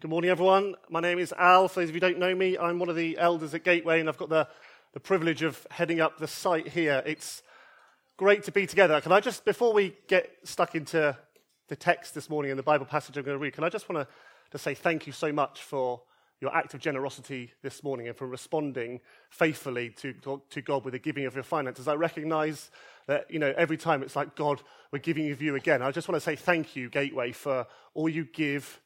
Good morning, everyone. My name is Al. For those of you who don't know me, I'm one of the elders at Gateway, and I've got the, the privilege of heading up the site here. It's great to be together. Can I just, before we get stuck into the text this morning and the Bible passage I'm going to read, can I just want to, to say thank you so much for your act of generosity this morning and for responding faithfully to, to God with the giving of your finances. I recognize that, you know, every time it's like, God, we're giving of you again. I just want to say thank you, Gateway, for all you give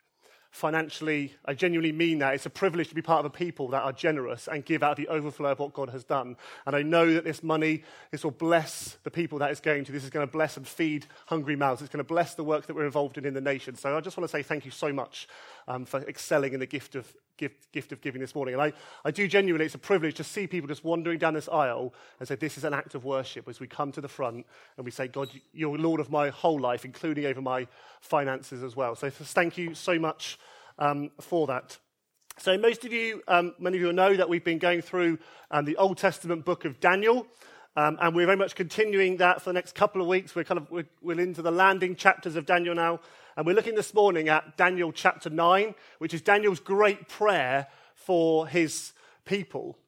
financially. I genuinely mean that. It's a privilege to be part of a people that are generous and give out the overflow of what God has done. And I know that this money, this will bless the people that it's going to. This is going to bless and feed hungry mouths. It's going to bless the work that we're involved in in the nation. So I just want to say thank you so much um, for excelling in the gift of, gift, gift of giving this morning. And I, I do genuinely, it's a privilege to see people just wandering down this aisle and say, This is an act of worship as we come to the front and we say, God, you're Lord of my whole life, including over my finances as well. So thank you so much um, for that. So, most of you, um, many of you know that we've been going through um, the Old Testament book of Daniel. Um, and we're very much continuing that for the next couple of weeks. We're kind of we're, we're, into the landing chapters of Daniel now, and we're looking this morning at Daniel chapter nine, which is Daniel's great prayer for his people.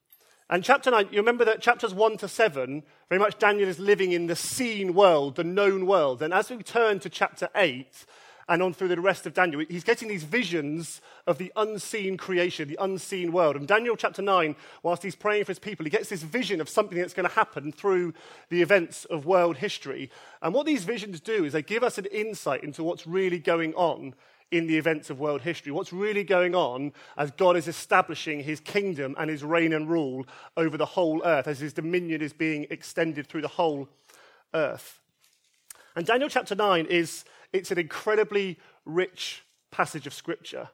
And chapter nine, you remember that chapters one to seven, very much Daniel is living in the seen world, the known world. And as we turn to chapter eight, and on through the rest of Daniel. He's getting these visions of the unseen creation, the unseen world. And Daniel chapter 9, whilst he's praying for his people, he gets this vision of something that's going to happen through the events of world history. And what these visions do is they give us an insight into what's really going on in the events of world history, what's really going on as God is establishing his kingdom and his reign and rule over the whole earth, as his dominion is being extended through the whole earth. And Daniel chapter 9 is it's an incredibly rich passage of scripture.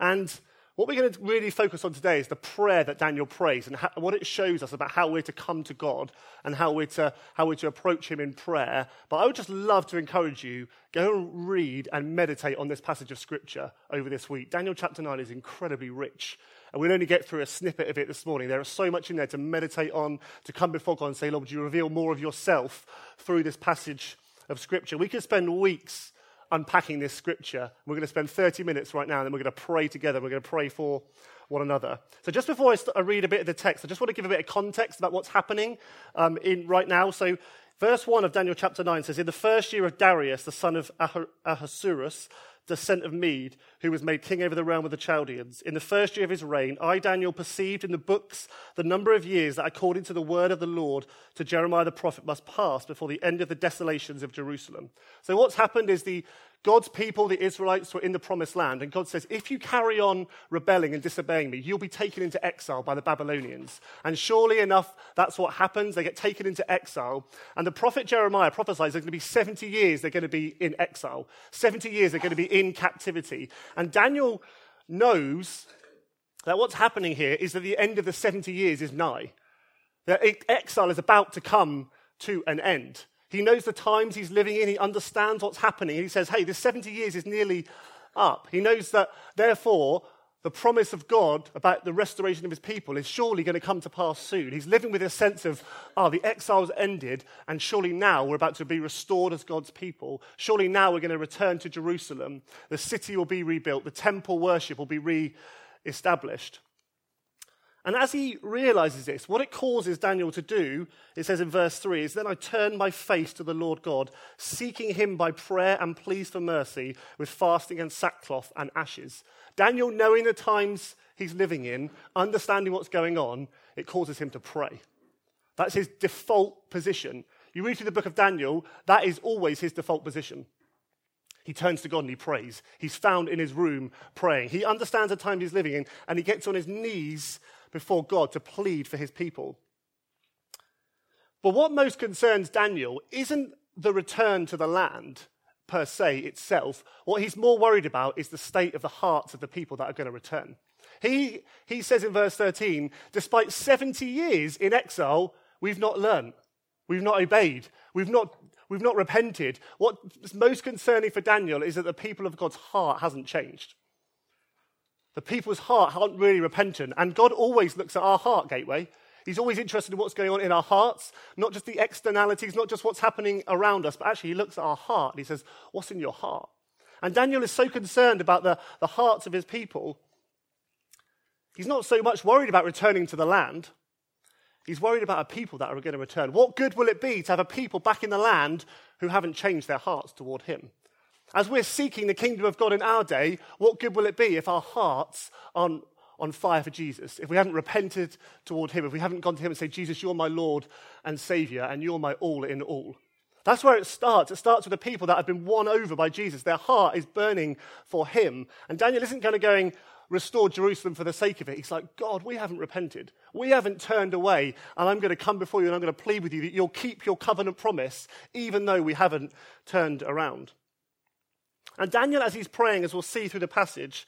And what we're going to really focus on today is the prayer that Daniel prays and how, what it shows us about how we're to come to God and how we're, to, how we're to approach Him in prayer. But I would just love to encourage you go and read and meditate on this passage of Scripture over this week. Daniel chapter 9 is incredibly rich. And we'll only get through a snippet of it this morning. There is so much in there to meditate on, to come before God and say, Lord, would you reveal more of yourself through this passage of Scripture. We could spend weeks unpacking this Scripture. We're going to spend 30 minutes right now, and then we're going to pray together. We're going to pray for one another. So, just before I, st- I read a bit of the text, I just want to give a bit of context about what's happening um, in right now. So, verse 1 of Daniel chapter 9 says, In the first year of Darius, the son of Ahasuerus, descent of Mede, who was made king over the realm of the Chaldeans. In the first year of his reign, I, Daniel, perceived in the books the number of years that, according to the word of the Lord to Jeremiah the prophet, must pass before the end of the desolations of Jerusalem. So, what's happened is the God's people, the Israelites, were in the promised land. And God says, if you carry on rebelling and disobeying me, you'll be taken into exile by the Babylonians. And surely enough, that's what happens. They get taken into exile. And the prophet Jeremiah prophesies there's going to be 70 years they're going to be in exile, 70 years they're going to be in captivity. And Daniel knows that what's happening here is that the end of the 70 years is nigh. That exile is about to come to an end. He knows the times he's living in. He understands what's happening. He says, hey, this 70 years is nearly up. He knows that, therefore, the promise of God about the restoration of his people is surely going to come to pass soon. He's living with a sense of, oh, the exile's ended, and surely now we're about to be restored as God's people. Surely now we're going to return to Jerusalem. The city will be rebuilt, the temple worship will be re established. And as he realizes this, what it causes Daniel to do, it says in verse 3, is then I turned my face to the Lord God, seeking him by prayer and pleas for mercy with fasting and sackcloth and ashes. Daniel, knowing the times he's living in, understanding what's going on, it causes him to pray. That's his default position. You read through the book of Daniel, that is always his default position. He turns to God and he prays. He's found in his room praying. He understands the time he's living in and he gets on his knees before God to plead for his people. But what most concerns Daniel isn't the return to the land per se itself. What he's more worried about is the state of the hearts of the people that are going to return. He, he says in verse 13, despite 70 years in exile, we've not learned. We've not obeyed. We've not, we've not repented. What's most concerning for Daniel is that the people of God's heart hasn't changed. The people's heart aren't really repentant. And God always looks at our heart, Gateway. He's always interested in what's going on in our hearts, not just the externalities, not just what's happening around us, but actually he looks at our heart and he says, What's in your heart? And Daniel is so concerned about the, the hearts of his people. He's not so much worried about returning to the land. He's worried about a people that are going to return. What good will it be to have a people back in the land who haven't changed their hearts toward him? As we're seeking the kingdom of God in our day, what good will it be if our hearts aren't on fire for Jesus, if we haven't repented toward him, if we haven't gone to him and said, Jesus, you're my Lord and Savior, and you're my all in all? That's where it starts. It starts with the people that have been won over by Jesus. Their heart is burning for him. And Daniel isn't kind of going, restore Jerusalem for the sake of it. He's like, God, we haven't repented. We haven't turned away. And I'm going to come before you and I'm going to plead with you that you'll keep your covenant promise, even though we haven't turned around. And Daniel, as he's praying, as we'll see through the passage,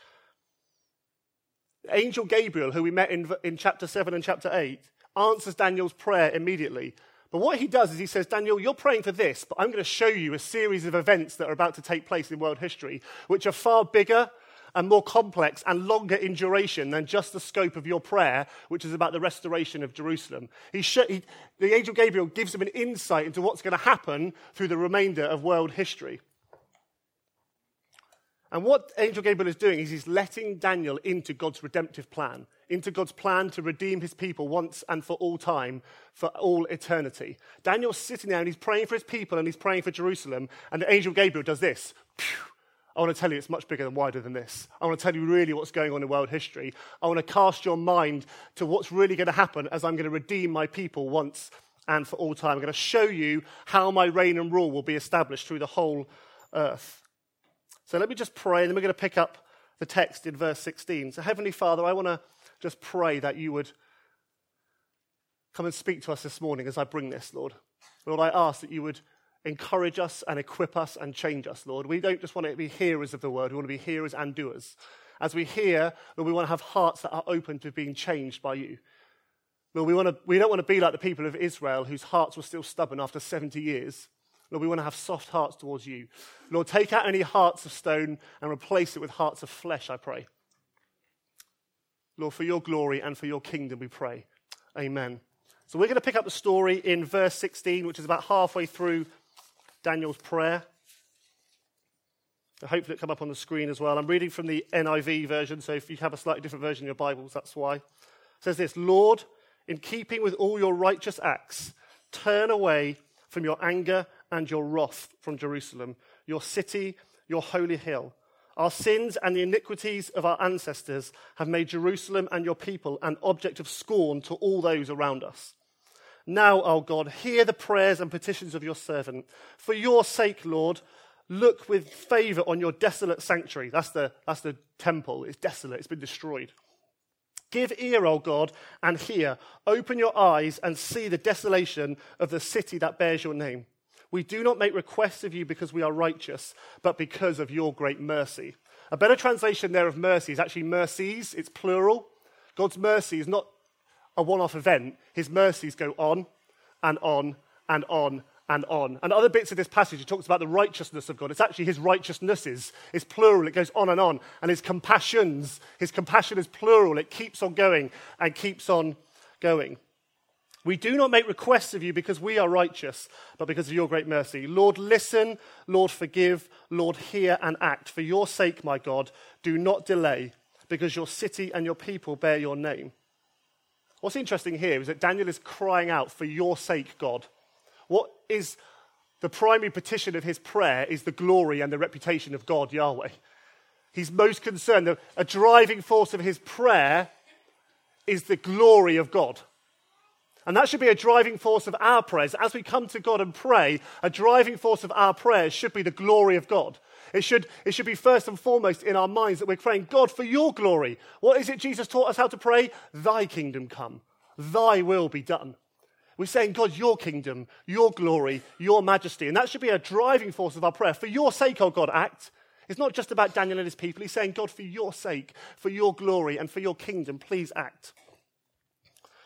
Angel Gabriel, who we met in, in chapter 7 and chapter 8, answers Daniel's prayer immediately. But what he does is he says, Daniel, you're praying for this, but I'm going to show you a series of events that are about to take place in world history, which are far bigger and more complex and longer in duration than just the scope of your prayer, which is about the restoration of Jerusalem. He sh- he, the angel Gabriel gives him an insight into what's going to happen through the remainder of world history. And what Angel Gabriel is doing is he's letting Daniel into God's redemptive plan, into God's plan to redeem his people once and for all time, for all eternity. Daniel's sitting there and he's praying for his people and he's praying for Jerusalem. And the Angel Gabriel does this. I want to tell you it's much bigger and wider than this. I want to tell you really what's going on in world history. I want to cast your mind to what's really going to happen as I'm going to redeem my people once and for all time. I'm going to show you how my reign and rule will be established through the whole earth. So let me just pray, and then we're going to pick up the text in verse 16. So, Heavenly Father, I want to just pray that you would come and speak to us this morning as I bring this, Lord. Lord, I ask that you would encourage us and equip us and change us, Lord. We don't just want to be hearers of the word, we want to be hearers and doers. As we hear, Lord, we want to have hearts that are open to being changed by you. Lord, we, want to, we don't want to be like the people of Israel whose hearts were still stubborn after 70 years. Lord, we want to have soft hearts towards you. Lord, take out any hearts of stone and replace it with hearts of flesh, I pray. Lord, for your glory and for your kingdom, we pray. Amen. So we're going to pick up the story in verse 16, which is about halfway through Daniel's prayer. Hopefully, it come up on the screen as well. I'm reading from the NIV version, so if you have a slightly different version in your Bibles, that's why. It says this Lord, in keeping with all your righteous acts, turn away from your anger and your wrath from Jerusalem, your city, your holy hill. Our sins and the iniquities of our ancestors have made Jerusalem and your people an object of scorn to all those around us. Now, O God, hear the prayers and petitions of your servant. For your sake, Lord, look with favor on your desolate sanctuary. That's the, that's the temple. It's desolate, it's been destroyed. Give ear, O God, and hear. Open your eyes and see the desolation of the city that bears your name. We do not make requests of you because we are righteous, but because of your great mercy. A better translation there of mercy is actually mercies, it's plural. God's mercy is not a one off event, his mercies go on and on and on and on. And other bits of this passage, he talks about the righteousness of God. It's actually his righteousnesses. It's plural. It goes on and on. And his compassions, his compassion is plural. It keeps on going and keeps on going. We do not make requests of you because we are righteous, but because of your great mercy. Lord, listen. Lord, forgive. Lord, hear and act. For your sake, my God, do not delay, because your city and your people bear your name. What's interesting here is that Daniel is crying out, For your sake, God. What is the primary petition of his prayer is the glory and the reputation of God, Yahweh. He's most concerned. that A driving force of his prayer is the glory of God. And that should be a driving force of our prayers. As we come to God and pray, a driving force of our prayers should be the glory of God. It should, it should be first and foremost in our minds that we're praying, God, for your glory. What is it Jesus taught us how to pray? Thy kingdom come, thy will be done. We're saying, God, your kingdom, your glory, your majesty. And that should be a driving force of our prayer. For your sake, oh God, act. It's not just about Daniel and his people. He's saying, God, for your sake, for your glory, and for your kingdom, please act.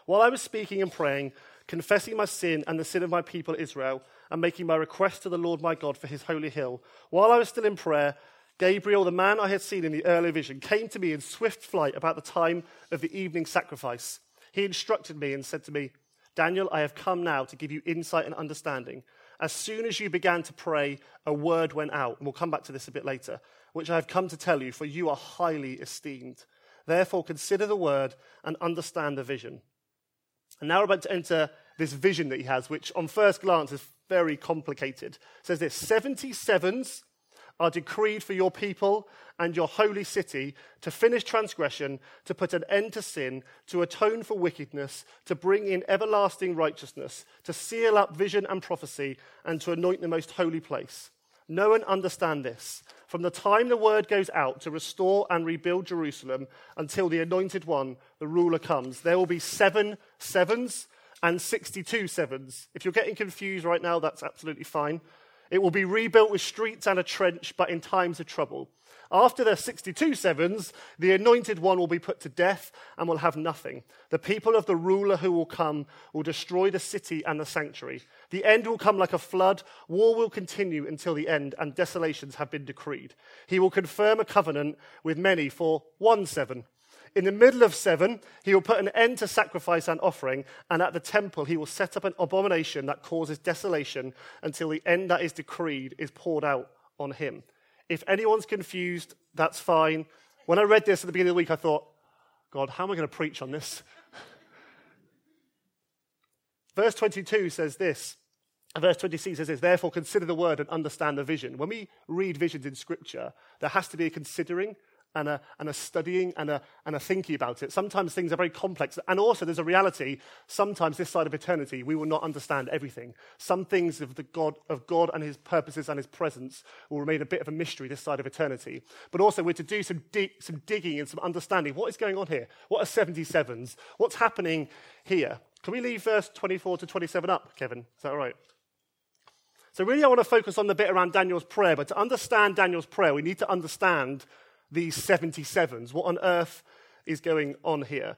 While I was speaking and praying, confessing my sin and the sin of my people Israel, and making my request to the Lord my God for his holy hill, while I was still in prayer, Gabriel, the man I had seen in the early vision, came to me in swift flight about the time of the evening sacrifice. He instructed me and said to me, Daniel, I have come now to give you insight and understanding. as soon as you began to pray, a word went out. And we'll come back to this a bit later, which I have come to tell you, for you are highly esteemed. Therefore, consider the word and understand the vision. And now we're about to enter this vision that he has, which on first glance is very complicated. It says this 77s are decreed for your people and your holy city to finish transgression, to put an end to sin, to atone for wickedness, to bring in everlasting righteousness, to seal up vision and prophecy, and to anoint the most holy place. Know and understand this. From the time the word goes out to restore and rebuild Jerusalem until the anointed one, the ruler, comes, there will be seven sevens and 62 sevens. If you're getting confused right now, that's absolutely fine. It will be rebuilt with streets and a trench, but in times of trouble. After the 62 sevens, the anointed one will be put to death and will have nothing. The people of the ruler who will come will destroy the city and the sanctuary. The end will come like a flood. War will continue until the end, and desolations have been decreed. He will confirm a covenant with many for one seven. In the middle of seven, he will put an end to sacrifice and offering, and at the temple he will set up an abomination that causes desolation until the end that is decreed is poured out on him. If anyone's confused, that's fine. When I read this at the beginning of the week, I thought, God, how am I going to preach on this? verse 22 says this. Verse 26 says this, therefore consider the word and understand the vision. When we read visions in scripture, there has to be a considering and a, and a studying and a, and a thinking about it. Sometimes things are very complex. And also, there's a reality. Sometimes, this side of eternity, we will not understand everything. Some things of, the God, of God and his purposes and his presence will remain a bit of a mystery this side of eternity. But also, we're to do some, some digging and some understanding. What is going on here? What are 77s? What's happening here? Can we leave verse 24 to 27 up, Kevin? Is that all right? So, really, I want to focus on the bit around Daniel's prayer. But to understand Daniel's prayer, we need to understand these 77s. What on earth is going on here?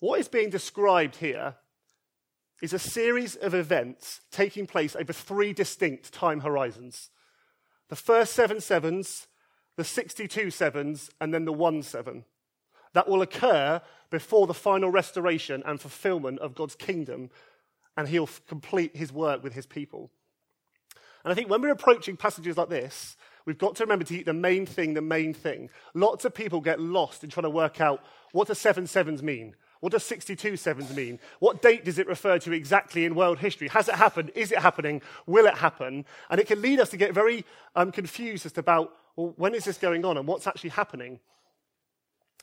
What is being described here is a series of events taking place over three distinct time horizons. The first seven sevens, the 62 sevens, and then the one seven. That will occur before the final restoration and fulfillment of God's kingdom, and he'll complete his work with his people. And I think when we're approaching passages like this, We've got to remember to eat the main thing the main thing. Lots of people get lost in trying to work out what does seven sevens mean? What does 62 sevens mean? What date does it refer to exactly in world history? Has it happened? Is it happening? Will it happen? And it can lead us to get very um, confused as to about, well, when is this going on and what's actually happening?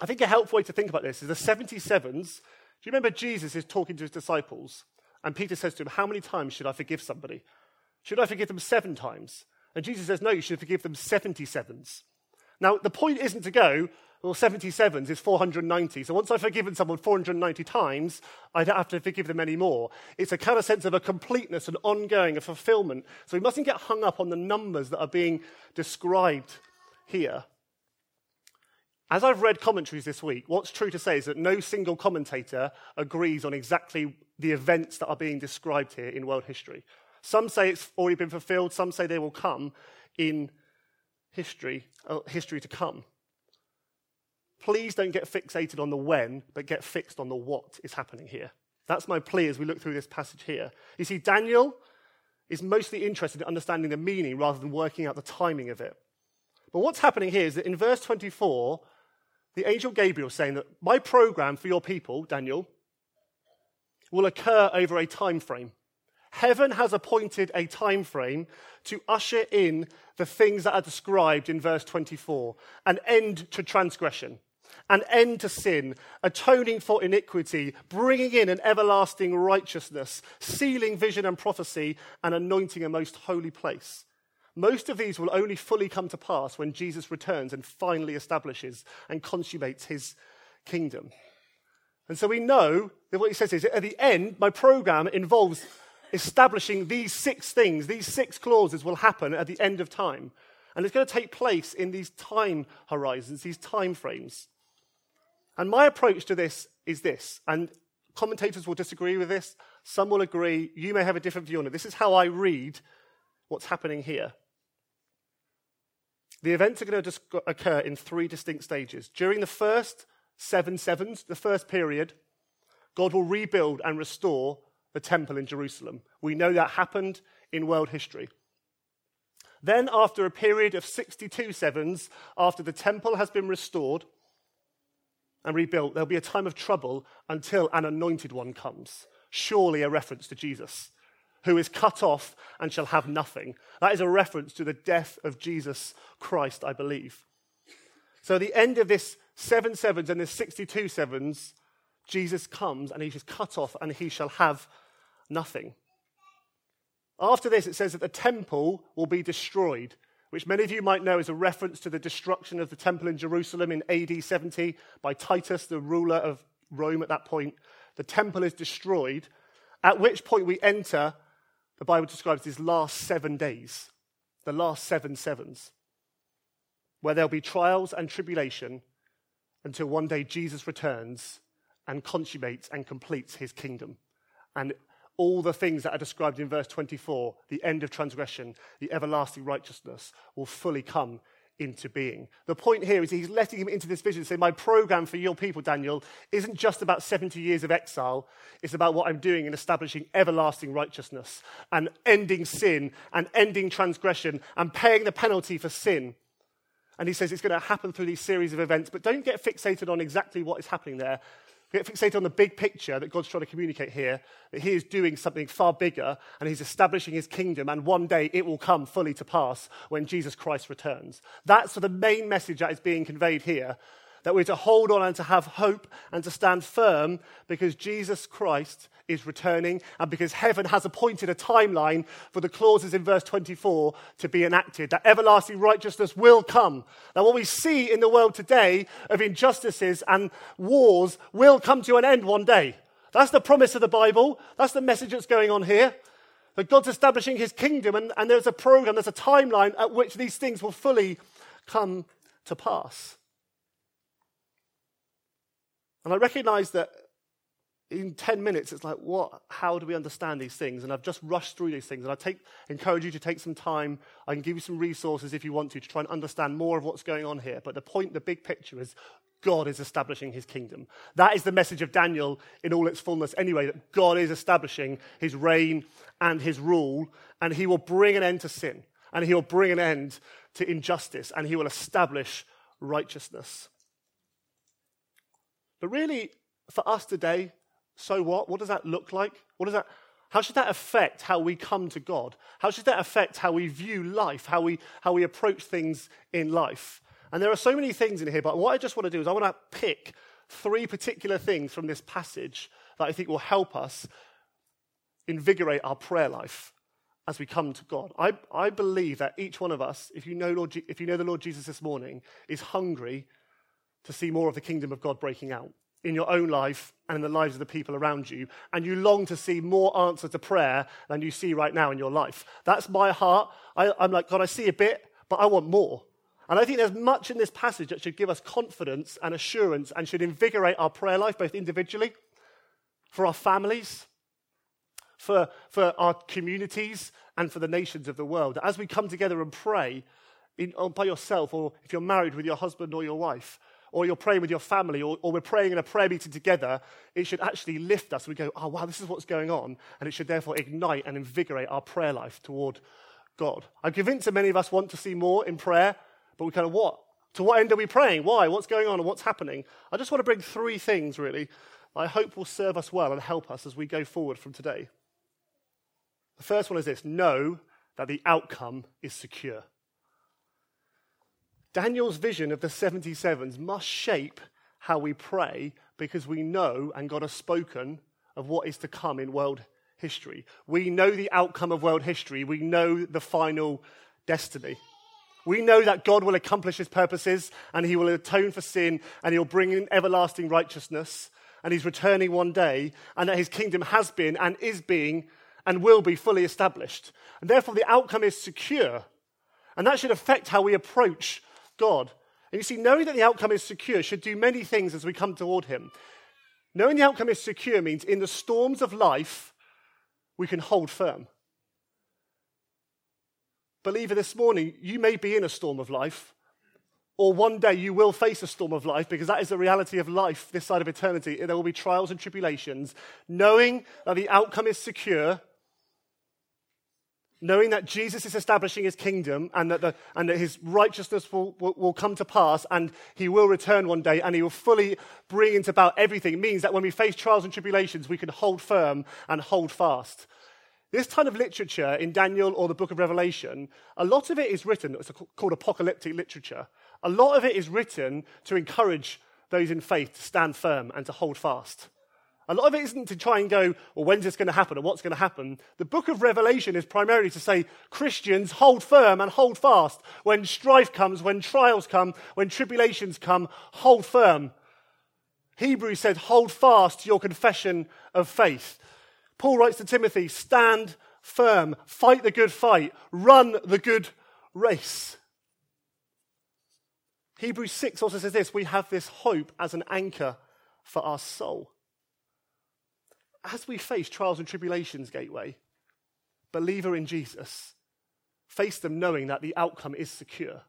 I think a helpful way to think about this is the 77s. Do you remember Jesus is talking to his disciples? And Peter says to him, How many times should I forgive somebody? Should I forgive them seven times? And Jesus says, no, you should forgive them 77s. Now, the point isn't to go, well, 77s is 490. So once I've forgiven someone 490 times, I don't have to forgive them anymore. It's a kind of sense of a completeness, an ongoing, a fulfillment. So we mustn't get hung up on the numbers that are being described here. As I've read commentaries this week, what's true to say is that no single commentator agrees on exactly the events that are being described here in world history. Some say it's already been fulfilled, some say they will come in history, uh, history to come. Please don't get fixated on the when, but get fixed on the what is happening here. That's my plea as we look through this passage here. You see, Daniel is mostly interested in understanding the meaning rather than working out the timing of it. But what's happening here is that in verse 24, the angel Gabriel is saying that my program for your people, Daniel, will occur over a time frame. Heaven has appointed a time frame to usher in the things that are described in verse 24 an end to transgression, an end to sin, atoning for iniquity, bringing in an everlasting righteousness, sealing vision and prophecy, and anointing a most holy place. Most of these will only fully come to pass when Jesus returns and finally establishes and consummates his kingdom. And so we know that what he says is at the end, my program involves establishing these six things, these six clauses will happen at the end of time. And it's going to take place in these time horizons, these time frames. And my approach to this is this, and commentators will disagree with this, some will agree, you may have a different view on it. This is how I read what's happening here. The events are going to occur in three distinct stages. During the first seven sevens, the first period, God will rebuild and restore the temple in Jerusalem. We know that happened in world history. Then, after a period of 62 sevens, after the temple has been restored and rebuilt, there'll be a time of trouble until an anointed one comes. Surely a reference to Jesus, who is cut off and shall have nothing. That is a reference to the death of Jesus Christ, I believe. So, the end of this seven sevens and this 62 sevens, Jesus comes and he is cut off and he shall have nothing. After this, it says that the temple will be destroyed, which many of you might know is a reference to the destruction of the temple in Jerusalem in AD 70 by Titus, the ruler of Rome at that point. The temple is destroyed, at which point we enter, the Bible describes these last seven days, the last seven sevens, where there'll be trials and tribulation until one day Jesus returns and consummates and completes his kingdom. And all the things that are described in verse 24, the end of transgression, the everlasting righteousness, will fully come into being. The point here is he's letting him into this vision and say, My program for your people, Daniel, isn't just about 70 years of exile. It's about what I'm doing in establishing everlasting righteousness and ending sin and ending transgression and paying the penalty for sin. And he says it's going to happen through these series of events, but don't get fixated on exactly what is happening there. Get fixated on the big picture that God's trying to communicate here, that He is doing something far bigger and He's establishing His kingdom, and one day it will come fully to pass when Jesus Christ returns. That's the main message that is being conveyed here that we're to hold on and to have hope and to stand firm because Jesus Christ is returning and because heaven has appointed a timeline for the clauses in verse 24 to be enacted, that everlasting righteousness will come. Now, what we see in the world today of injustices and wars will come to an end one day. That's the promise of the Bible. That's the message that's going on here. That God's establishing his kingdom, and, and there's a program, there's a timeline at which these things will fully come to pass. And I recognize that in 10 minutes, it's like, what? How do we understand these things? And I've just rushed through these things. And I take, encourage you to take some time. I can give you some resources if you want to, to try and understand more of what's going on here. But the point, the big picture is God is establishing his kingdom. That is the message of Daniel in all its fullness, anyway, that God is establishing his reign and his rule, and he will bring an end to sin, and he will bring an end to injustice, and he will establish righteousness. But really, for us today, so what? What does that look like? What does that, how should that affect how we come to God? How should that affect how we view life, how we, how we approach things in life? And there are so many things in here, but what I just want to do is I want to pick three particular things from this passage that I think will help us invigorate our prayer life as we come to God. I, I believe that each one of us, if you, know Lord, if you know the Lord Jesus this morning, is hungry to see more of the kingdom of God breaking out in your own life and in the lives of the people around you, and you long to see more answer to prayer than you see right now in your life. That's my heart. I, am like, God, I see a bit, but I want more. And I think there's much in this passage that should give us confidence and assurance and should invigorate our prayer life, both individually, for our families, for, for our communities, and for the nations of the world. As we come together and pray in, by yourself, or if you're married with your husband or your wife, or you're praying with your family, or, or, we're praying in a prayer meeting together, it should actually lift us. We go, oh, wow, this is what's going on. And it should therefore ignite and invigorate our prayer life toward God. I'm convinced that many of us want to see more in prayer, but we kind of what? To what end are we praying? Why? What's going on and what's happening? I just want to bring three things, really, I hope will serve us well and help us as we go forward from today. The first one is this know that the outcome is secure. Daniel's vision of the 77s must shape how we pray because we know and God has spoken of what is to come in world history. We know the outcome of world history, we know the final destiny. We know that God will accomplish his purposes and he will atone for sin and he'll bring in everlasting righteousness and he's returning one day and that his kingdom has been and is being and will be fully established. And therefore, the outcome is secure. And that should affect how we approach God. And you see, knowing that the outcome is secure should do many things as we come toward Him. Knowing the outcome is secure means in the storms of life, we can hold firm. Believer, this morning, you may be in a storm of life, or one day you will face a storm of life because that is the reality of life this side of eternity. There will be trials and tribulations. Knowing that the outcome is secure knowing that Jesus is establishing his kingdom and that, the, and that his righteousness will, will, will, come to pass and he will return one day and he will fully bring into about everything, means that when we face trials and tribulations, we can hold firm and hold fast. This kind of literature in Daniel or the book of Revelation, a lot of it is written, it's called apocalyptic literature. A lot of it is written to encourage those in faith to stand firm and to hold fast. A lot of it isn't to try and go, well, when's this going to happen or what's going to happen? The book of Revelation is primarily to say, Christians, hold firm and hold fast. When strife comes, when trials come, when tribulations come, hold firm. Hebrews said, hold fast to your confession of faith. Paul writes to Timothy, stand firm, fight the good fight, run the good race. Hebrews 6 also says this we have this hope as an anchor for our soul as we face trials and tribulations, Gateway, believer in Jesus, face them knowing that the outcome is secure.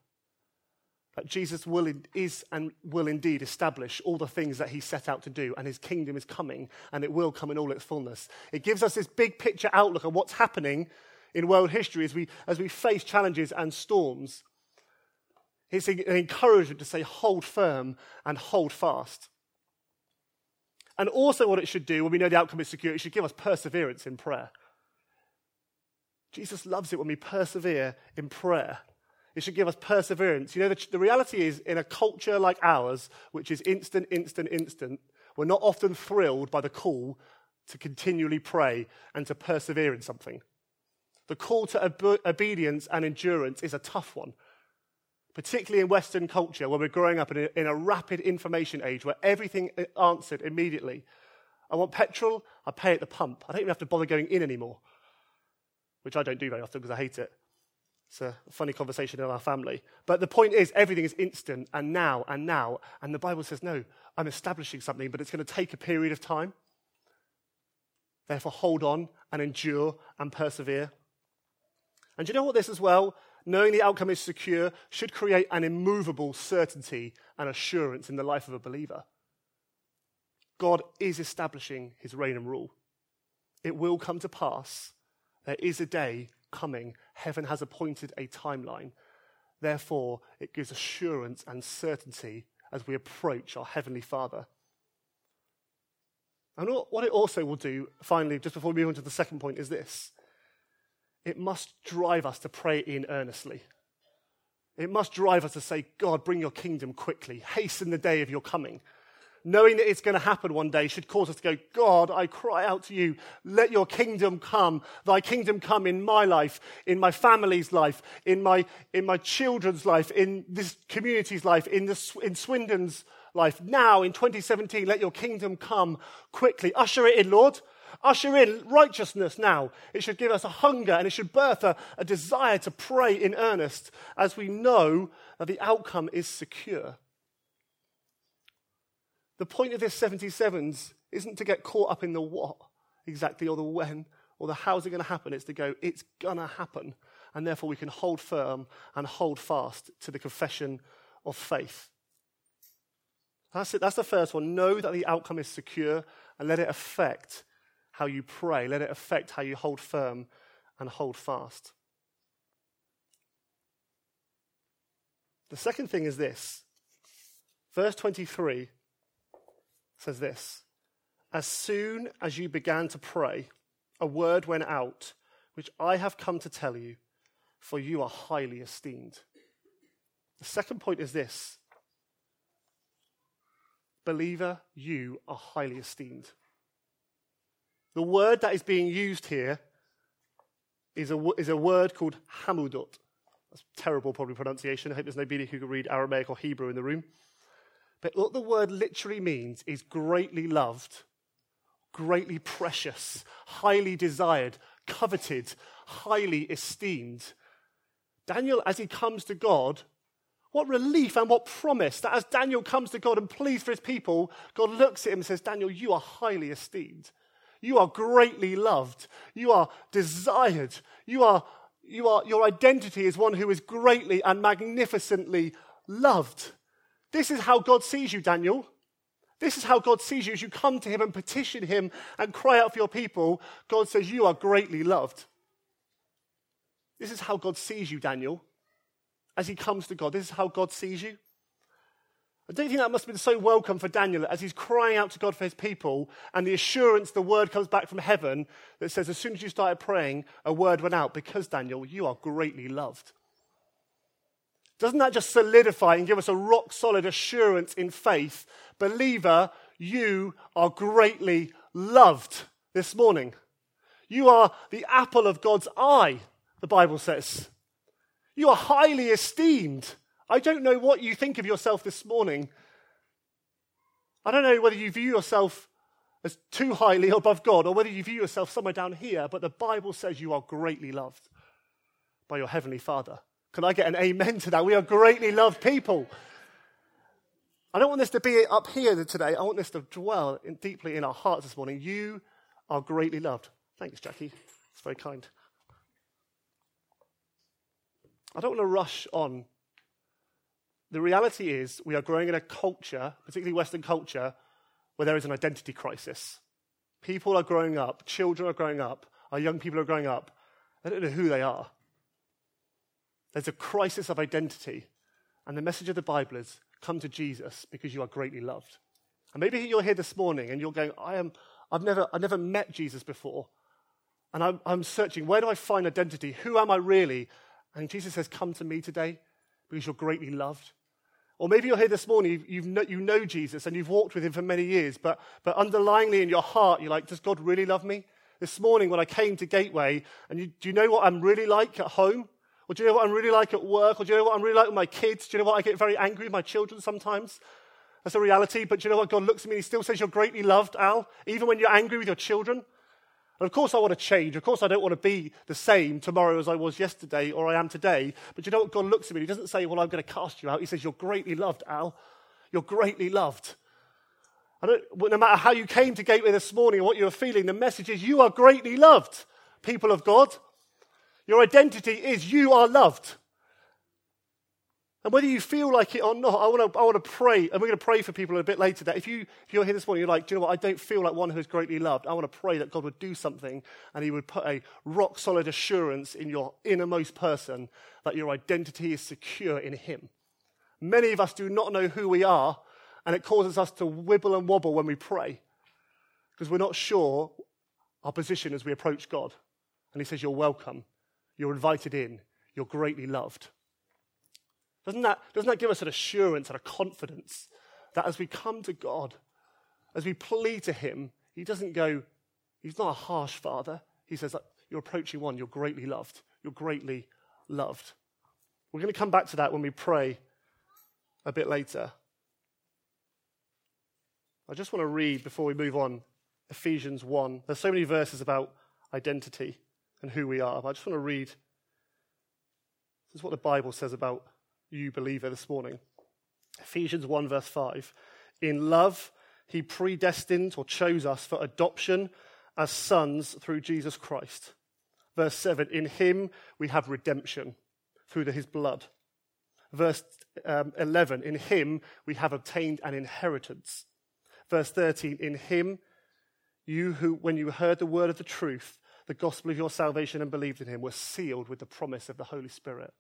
That Jesus will, is and will indeed establish all the things that he set out to do, and his kingdom is coming, and it will come in all its fullness. It gives us this big picture outlook of what's happening in world history as we, as we face challenges and storms. It's an encouragement to say, hold firm and hold fast. And also, what it should do when we know the outcome is secure, it should give us perseverance in prayer. Jesus loves it when we persevere in prayer. It should give us perseverance. You know, the, the, reality is, in a culture like ours, which is instant, instant, instant, we're not often thrilled by the call to continually pray and to persevere in something. The call to ob- obedience and endurance is a tough one particularly in Western culture, where we're growing up in a, in a rapid information age where everything is answered immediately. I want petrol, I pay at the pump. I don't even have to bother going in anymore, which I don't do very often because I hate it. It's a funny conversation in our family. But the point is, everything is instant and now and now. And the Bible says, no, I'm establishing something, but it's going to take a period of time. Therefore, hold on and endure and persevere. And do you know what this as well? Knowing the outcome is secure, should create an immovable certainty and assurance in the life of a believer. God is establishing his reign and rule. It will come to pass. There is a day coming. Heaven has appointed a timeline. Therefore, it gives assurance and certainty as we approach our Heavenly Father. And what it also will do, finally, just before we move on to the second point, is this it must drive us to pray in earnestly. It must drive us to say, God, bring your kingdom quickly. Hasten the day of your coming. Knowing that it's going to happen one day should cause us to go, God, I cry out to you. Let your kingdom come. Thy kingdom come in my life, in my family's life, in my, in my children's life, in this community's life, in, this, in Swindon's life. Now, in 2017, let your kingdom come quickly. Usher it in, Lord. Usher in righteousness now. It should give us a hunger and it should birth a, a desire to pray in earnest as we know that the outcome is secure. The point of this 77s isn't to get caught up in the what exactly or the when or the how's it going to happen. It's to go, it's going to happen. And therefore we can hold firm and hold fast to the confession of faith. That's it. That's the first one. Know that the outcome is secure and let it affect how you pray. Let it affect how you hold firm and hold fast. The second thing is this. Verse 23 says this As soon as you began to pray, a word went out, which I have come to tell you, for you are highly esteemed. The second point is this Believer, you are highly esteemed. The word that is being used here is a, is a word called hamudot. That's terrible, probably pronunciation. I hope there's nobody who can read Aramaic or Hebrew in the room. But what the word literally means is greatly loved, greatly precious, highly desired, coveted, highly esteemed. Daniel, as he comes to God, what relief and what promise that as Daniel comes to God and pleads for his people, God looks at him and says, Daniel, you are highly esteemed. You are greatly loved. You are desired. You are, you are, your identity is one who is greatly and magnificently loved. This is how God sees you, Daniel. This is how God sees you as you come to Him and petition Him and cry out for your people. God says, You are greatly loved. This is how God sees you, Daniel. As he comes to God, this is how God sees you. I don't think that must have been so welcome for Daniel as he's crying out to God for his people, and the assurance, the word comes back from heaven that says, as soon as you started praying, a word went out, because Daniel, you are greatly loved. Doesn't that just solidify and give us a rock solid assurance in faith? Believer, you are greatly loved this morning. You are the apple of God's eye, the Bible says. You are highly esteemed. I don't know what you think of yourself this morning. I don't know whether you view yourself as too highly above God or whether you view yourself somewhere down here, but the Bible says you are greatly loved by your Heavenly Father. Can I get an amen to that? We are greatly loved people. I don't want this to be up here today. I want this to dwell in, deeply in our hearts this morning. You are greatly loved. Thanks, Jackie. It's very kind. I don't want to rush on. The reality is, we are growing in a culture, particularly Western culture, where there is an identity crisis. People are growing up, children are growing up, our young people are growing up. They don't know who they are. There's a crisis of identity. And the message of the Bible is come to Jesus because you are greatly loved. And maybe you're here this morning and you're going, I am, I've never, I've never met Jesus before. And I'm, I'm searching, where do I find identity? Who am I really? And Jesus says, Come to me today because you're greatly loved. Or maybe you're here this morning, you've, you've you know Jesus and you've walked with him for many years, but, but underlyingly in your heart, you're like, Does God really love me? This morning when I came to Gateway, and you, do you know what I'm really like at home? Or do you know what I'm really like at work? Or do you know what I'm really like with my kids? Do you know what? I get very angry with my children sometimes. That's a reality. But do you know what? God looks at me and he still says, You're greatly loved, Al, even when you're angry with your children. And of course, I want to change. Of course, I don't want to be the same tomorrow as I was yesterday or I am today. But you know what? God looks at me. He doesn't say, Well, I'm going to cast you out. He says, You're greatly loved, Al. You're greatly loved. no matter how you came to Gateway this morning or what you were feeling, the message is you are greatly loved, people of God. Your identity is you are loved. And whether you feel like it or not, I want to, I want to pray, and we're going to pray for people a bit later that if, you, if you're here this morning, you're like, do you know what, I don't feel like one who is greatly loved. I want to pray that God would do something and He would put a rock solid assurance in your innermost person that your identity is secure in Him. Many of us do not know who we are, and it causes us to wibble and wobble when we pray because we're not sure our position as we approach God. And He says, You're welcome, you're invited in, you're greatly loved. Doesn't that, doesn't that give us an assurance and a confidence that as we come to God, as we plead to Him, He doesn't go, He's not a harsh Father. He says, You're approaching one, you're greatly loved. You're greatly loved. We're going to come back to that when we pray a bit later. I just want to read before we move on Ephesians 1. There's so many verses about identity and who we are. but I just want to read. This is what the Bible says about you believer this morning. Ephesians 1, verse 5. In love, he predestined or chose us for adoption as sons through Jesus Christ. Verse 7 In him we have redemption through his blood. Verse um, 11 In him we have obtained an inheritance. Verse 13 In him you who, when you heard the word of the truth, the gospel of your salvation, and believed in him, were sealed with the promise of the Holy Spirit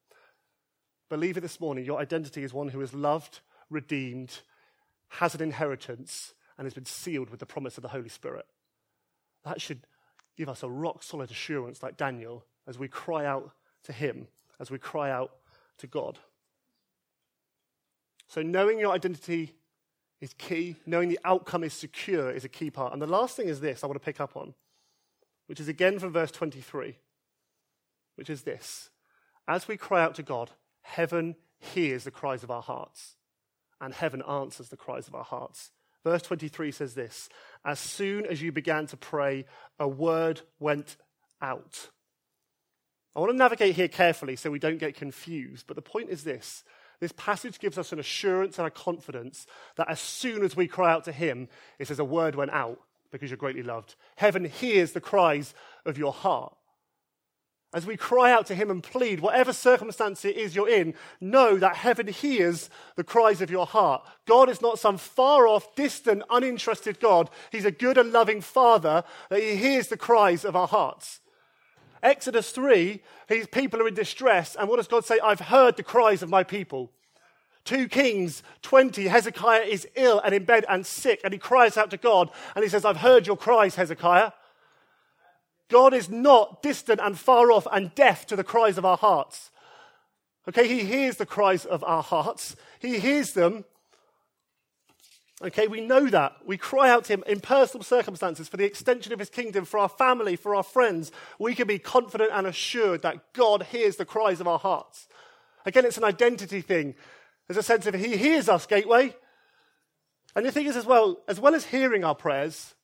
Believer this morning, your identity is one who is loved, redeemed, has an inheritance, and has been sealed with the promise of the Holy Spirit. That should give us a rock solid assurance, like Daniel, as we cry out to Him, as we cry out to God. So, knowing your identity is key, knowing the outcome is secure is a key part. And the last thing is this I want to pick up on, which is again from verse 23, which is this. As we cry out to God, Heaven hears the cries of our hearts, and heaven answers the cries of our hearts. Verse 23 says this As soon as you began to pray, a word went out. I want to navigate here carefully so we don't get confused, but the point is this this passage gives us an assurance and a confidence that as soon as we cry out to Him, it says a word went out because you're greatly loved. Heaven hears the cries of your heart. As we cry out to Him and plead, whatever circumstance it is you're in, know that heaven hears the cries of your heart. God is not some far off, distant, uninterested God. He's a good and loving Father that He hears the cries of our hearts. Exodus 3, his people are in distress, and what does God say? I've heard the cries of my people. 2 Kings 20, Hezekiah is ill and in bed and sick, and he cries out to God, and he says, I've heard your cries, Hezekiah. God is not distant and far off and deaf to the cries of our hearts. Okay, he hears the cries of our hearts. He hears them. Okay, we know that. We cry out to him in personal circumstances for the extension of his kingdom, for our family, for our friends. We can be confident and assured that God hears the cries of our hearts. Again, it's an identity thing. There's a sense of he hears us, Gateway. And the thing is, as well, as well as hearing our prayers,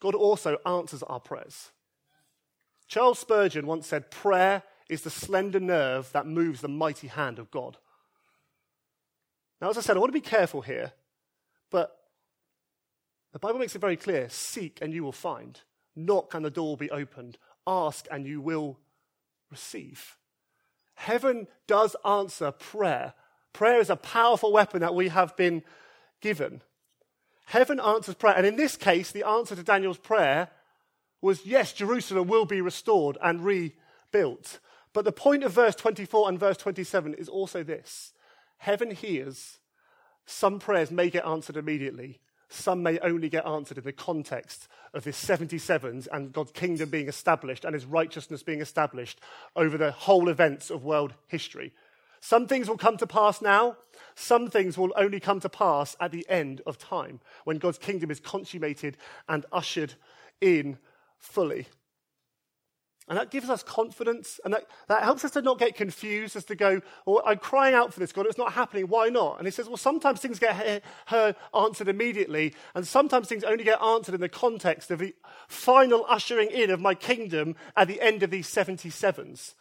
God also answers our prayers. Charles Spurgeon once said, Prayer is the slender nerve that moves the mighty hand of God. Now, as I said, I want to be careful here, but the Bible makes it very clear seek and you will find, knock and the door will be opened, ask and you will receive. Heaven does answer prayer. Prayer is a powerful weapon that we have been given. Heaven answers prayer. And in this case, the answer to Daniel's prayer was yes, Jerusalem will be restored and rebuilt. But the point of verse 24 and verse 27 is also this Heaven hears. Some prayers may get answered immediately, some may only get answered in the context of this 77s and God's kingdom being established and his righteousness being established over the whole events of world history. Some things will come to pass now, some things will only come to pass at the end of time, when God's kingdom is consummated and ushered in fully. And that gives us confidence, and that, that helps us to not get confused as to go, I'm crying out for this, God, it's not happening, why not? And he says, well, sometimes things get heard, answered immediately, and sometimes things only get answered in the context of the final ushering in of my kingdom at the end of these 77s.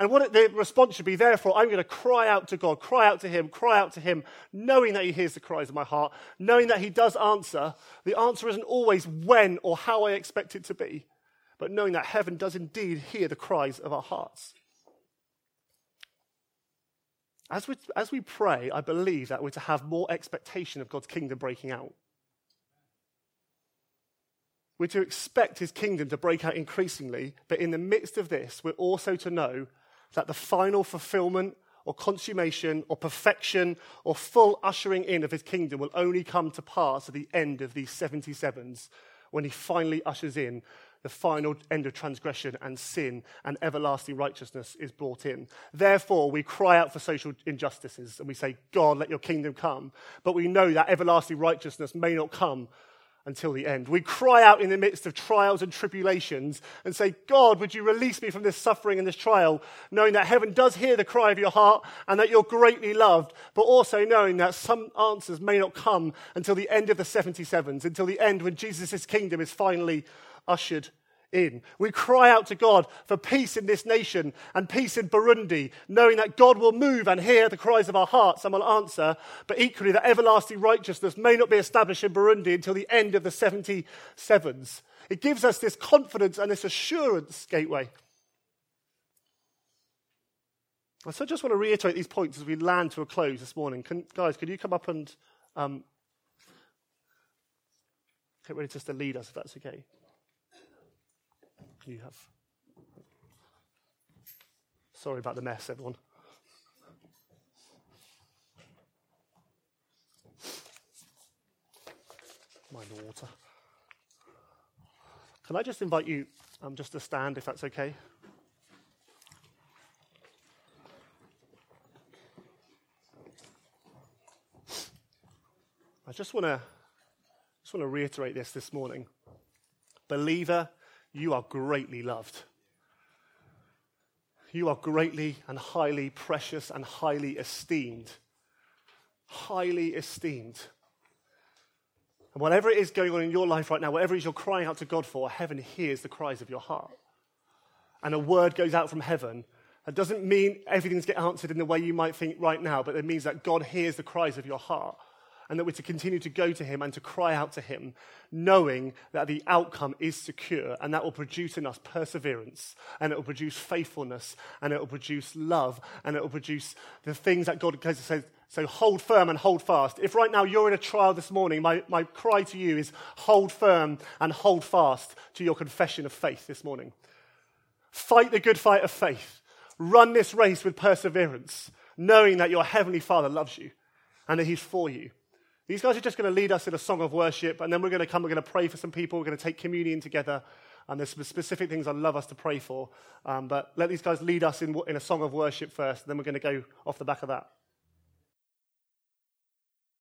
And what the response should be, therefore, I'm going to cry out to God, cry out to Him, cry out to Him, knowing that He hears the cries of my heart, knowing that He does answer. The answer isn't always when or how I expect it to be, but knowing that heaven does indeed hear the cries of our hearts. As we, as we pray, I believe that we're to have more expectation of God's kingdom breaking out. We're to expect his kingdom to break out increasingly, but in the midst of this, we're also to know that the final fulfillment or consummation or perfection or full ushering in of his kingdom will only come to pass at the end of these 77s when he finally ushers in the final end of transgression and sin and everlasting righteousness is brought in. Therefore, we cry out for social injustices and we say, God, let your kingdom come. But we know that everlasting righteousness may not come until the end. We cry out in the midst of trials and tribulations and say, God, would you release me from this suffering and this trial, knowing that heaven does hear the cry of your heart and that you're greatly loved, but also knowing that some answers may not come until the end of the 77s, until the end when Jesus' kingdom is finally ushered in. We cry out to God for peace in this nation and peace in Burundi, knowing that God will move and hear the cries of our hearts and will answer, but equally that everlasting righteousness may not be established in Burundi until the end of the 77s. It gives us this confidence and this assurance, Gateway. So I just want to reiterate these points as we land to a close this morning. Can, guys, could you come up and um, get ready just to lead us, if that's okay? You have. Sorry about the mess, everyone. Mind the water. Can I just invite you um, just to stand, if that's okay? I just want to just want to reiterate this this morning. Believer, you are greatly loved. You are greatly and highly precious and highly esteemed. Highly esteemed. And whatever it is going on in your life right now, whatever it is you're crying out to God for, heaven hears the cries of your heart. And a word goes out from heaven. That doesn't mean everything's get answered in the way you might think right now, but it means that God hears the cries of your heart and that we're to continue to go to him and to cry out to him, knowing that the outcome is secure and that will produce in us perseverance and it will produce faithfulness and it will produce love and it will produce the things that God says. So hold firm and hold fast. If right now you're in a trial this morning, my, my cry to you is hold firm and hold fast to your confession of faith this morning. Fight the good fight of faith. Run this race with perseverance, knowing that your Heavenly Father loves you and that He's for you. These guys are just going to lead us in a song of worship, and then we're going to come, we're going to pray for some people, we're going to take communion together, and there's some specific things I'd love us to pray for. Um, but let these guys lead us in, in a song of worship first, and then we're going to go off the back of that.